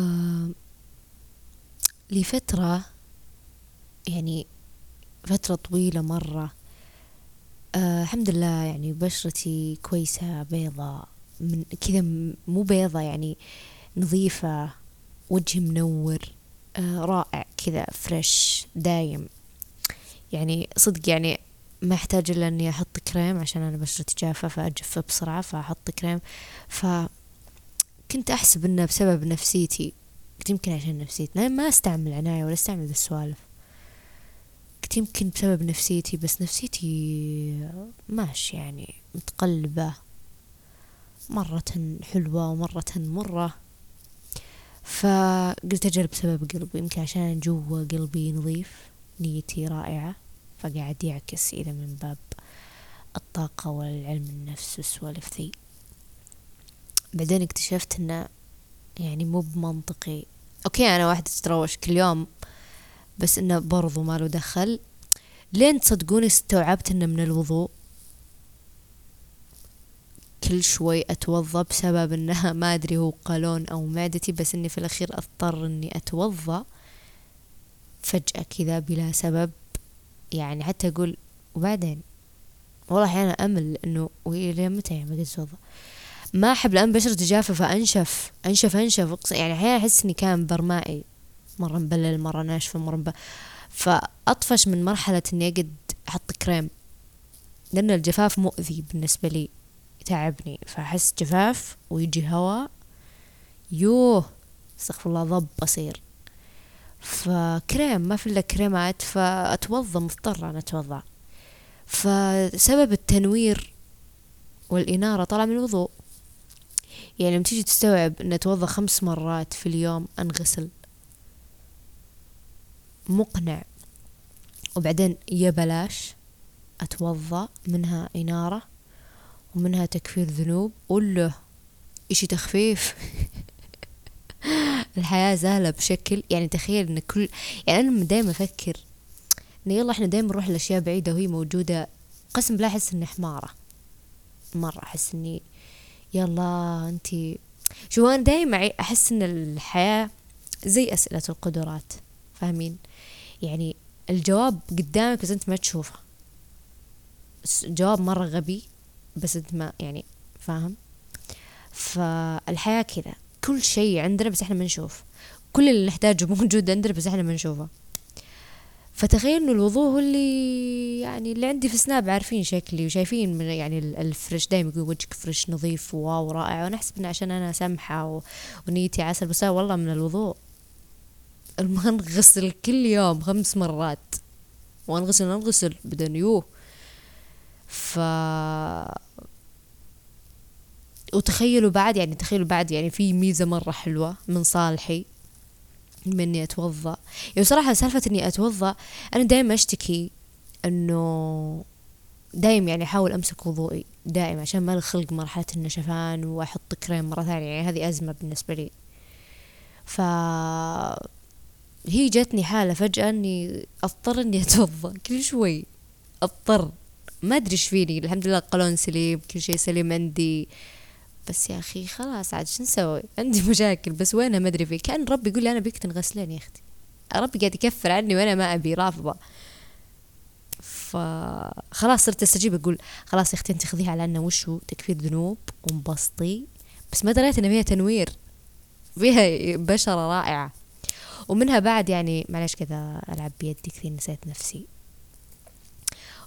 آه لفترة يعني فترة طويلة مرة. آه الحمد لله يعني بشرتي كويسة بيضة من كذا مو بيضة يعني نظيفة وجهي منور آه رائع كذا فريش دايم. يعني صدق يعني ما أحتاج إلا إني أحط كريم عشان أنا بشرتي جافة فاجف بسرعة فأحط كريم. فكنت أحسب إنه بسبب نفسيتي. قلت يمكن عشان نفسيتي. ما أستعمل عناية ولا أستعمل ذا السوالف. قلت يمكن بسبب نفسيتي بس نفسيتي ماشي يعني متقلبة. مرة حلوة ومرة مرة. فقلت أجرب سبب قلبي. يمكن عشان جوا قلبي نظيف نيتي رائعة. فقاعد يعكس إذا من باب الطاقة والعلم النفس والسوالف ذي. بعدين اكتشفت إنه يعني مو بمنطقي. أوكي أنا واحدة تتروش كل يوم بس إنه برضو ما له دخل. لين تصدقوني استوعبت إنه من الوضوء. كل شوي أتوضأ بسبب انها ما أدري هو قولون أو معدتي بس إني في الأخير أضطر إني أتوضأ. فجأة كذا بلا سبب. يعني حتى أقول وبعدين؟ والله أحيانا أمل إنه وإلى متى يعني بقيت أتوضأ. ما أحب الان بشرتي جافة فأنشف أنشف أنشف. يعني أحيانا أحس إني كان برمائي. مرة مبلل مرة ناشفة مرة مبلل فأطفش من مرحلة إني أقعد أحط كريم. لأن الجفاف مؤذي بالنسبة لي يتعبني. فأحس جفاف ويجي هواء يوه استغفر الله ضب أصير. فكريم ما في إلا كريمات فأتوضى مضطرة أنا أتوضى. فسبب التنوير والإنارة طالع من الوضوء. يعني لما تيجي تستوعب أن أتوضى خمس مرات في اليوم أنغسل مقنع. وبعدين يا بلاش أتوضأ منها إنارة ومنها تكفير ذنوب وله إشي تخفيف. الحياة زالة بشكل يعني تخيل إن كل يعني أنا دايما أفكر إن يلا إحنا دايما نروح لأشياء بعيدة وهي موجودة قسم بالله أحس إني حمارة. مرة أحس إني يلا أنتي. شو أنا دايما أحس إن الحياة زي أسئلة القدرات فاهمين؟ يعني الجواب قدامك بس أنت ما تشوفه. جواب مرة غبي بس أنت ما يعني فاهم؟ فالحياة كذا. كل شيء عندنا بس إحنا ما نشوف. كل اللي نحتاجه موجود عندنا بس إحنا ما نشوفه. فتخيل إنه الوضوء هو اللي يعني اللي عندي في سناب عارفين شكلي وشايفين من يعني الفرش دايما يقول وجهك فرش نظيف واو رائع وأنا احسب انه عشان أنا سمحة ونيتي عسل بس والله من الوضوء نغسل كل يوم خمس مرات. ونغسل نغسل بدون يوه ف وتخيلوا بعد يعني تخيلوا بعد يعني في ميزة مرة حلوة من صالحي. من اني أتوضأ. يعني صراحة سالفة إني أتوضأ أنا دايما أشتكي إنه دايم يعني أحاول أمسك وضوئي دائم عشان ما ألخلق مرحلة النشفان وأحط كريم مرة ثانية يعني هذه أزمة بالنسبة لي. ف هي جتني حالة فجأة إني أضطر إني أتوضأ كل شوي أضطر. ما أدري إيش فيني الحمد لله قولون سليم كل شيء سليم عندي. بس يا أخي خلاص عاد شو نسوي؟ عندي مشاكل بس وينها ما أدري فيه كأن ربي يقول لي أنا بيك تنغسلين يا أختي. ربي قاعد يكفر عني وأنا ما أبي رافضة. فخلاص صرت أستجيب أقول خلاص يا أختي أنت خذيها على أنه وشو؟ تكفير ذنوب وانبسطي. بس ما دريت إن فيها تنوير. فيها بشرة رائعة. ومنها بعد يعني معلش كذا ألعب بيدي كثير نسيت نفسي.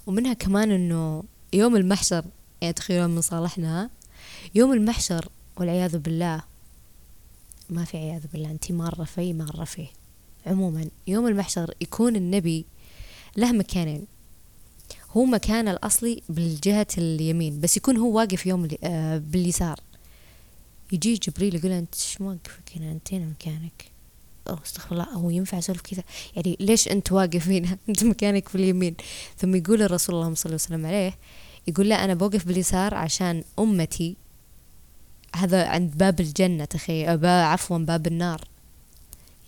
ومنها كمان إنه يوم المحشر يعني تخيلون من صالحنا يوم المحشر والعياذ بالله. ما في عياذ بالله أنت مرة في مرة فيه. عموما يوم المحشر يكون النبي له مكانين. هو مكانه الأصلي بالجهة اليمين بس يكون هو واقف يوم آه باليسار. يجي جبريل يقول أنت إيش موقفك هنا؟ أنت هنا مكانك. أو أستغفر الله. هو ينفع أسولف كذا؟ يعني ليش أنت واقف هنا؟ أنت مكانك في اليمين. ثم يقول الرسول اللهم صل وسلم عليه يقول لا أنا بوقف باليسار عشان أمتي هذا عند باب الجنة تخيل. عفوا باب النار.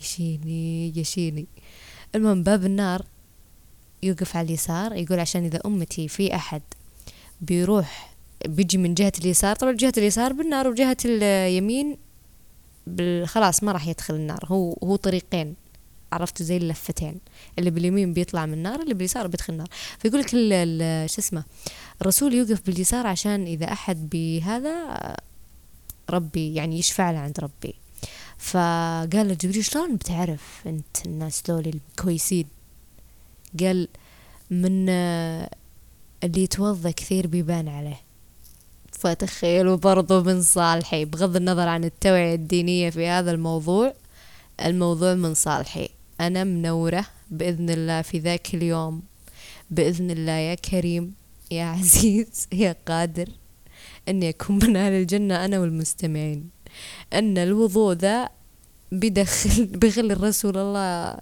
يشيني يشيني المهم باب النار يوقف على اليسار يقول عشان إذا أمتي في أحد بيروح بيجي من جهة اليسار طبعا جهة اليسار بالنار وجهة اليمين خلاص ما راح يدخل النار. هو هو طريقين. عرفتوا زي اللفتين. اللي باليمين بيطلع من النار اللي باليسار بيدخل النار. فيقول لك شو اسمه الرسول يوقف باليسار عشان إذا أحد بهذا ربي يعني يشفع له عند ربي. فقال له جبريل شلون بتعرف أنت الناس دول الكويسين؟ قال من اللي يتوضأ كثير بيبان عليه. فتخيلوا برضو من صالحي بغض النظر عن التوعية الدينية في هذا الموضوع الموضوع من صالحي. أنا منورة بإذن الله في ذاك اليوم. بإذن الله يا كريم يا عزيز يا قادر. أني أكون من أهل الجنة أنا والمستمعين. أن الوضوء ذا بيدخل بيخلي الرسول الله.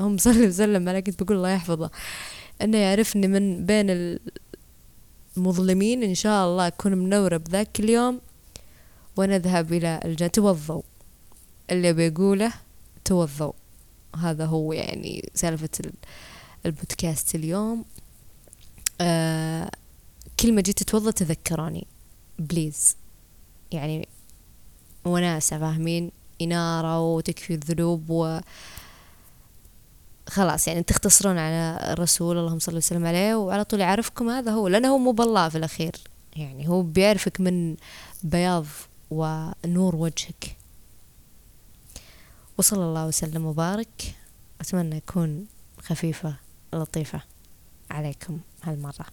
هم صلى وسلم عليه كنت بقول الله يحفظه. أنه يعرفني من بين المظلمين إن شاء الله أكون منورة بذاك اليوم ونذهب إلى الجنة. توضوا اللي بيقوله توضوا هذا هو يعني سالفة البودكاست اليوم. آه كل ما جيت تتوضا تذكروني بليز. يعني وناسة فاهمين إنارة وتكفير ذنوب و خلاص يعني تختصرون على الرسول اللهم صل وسلم عليه وعلى طول يعرفكم هذا هو لأنه هو مو بالله في الأخير. يعني هو بيعرفك من بياض ونور وجهك. وصلى الله وسلم وبارك. أتمنى يكون خفيفة لطيفة عليكم هالمرة.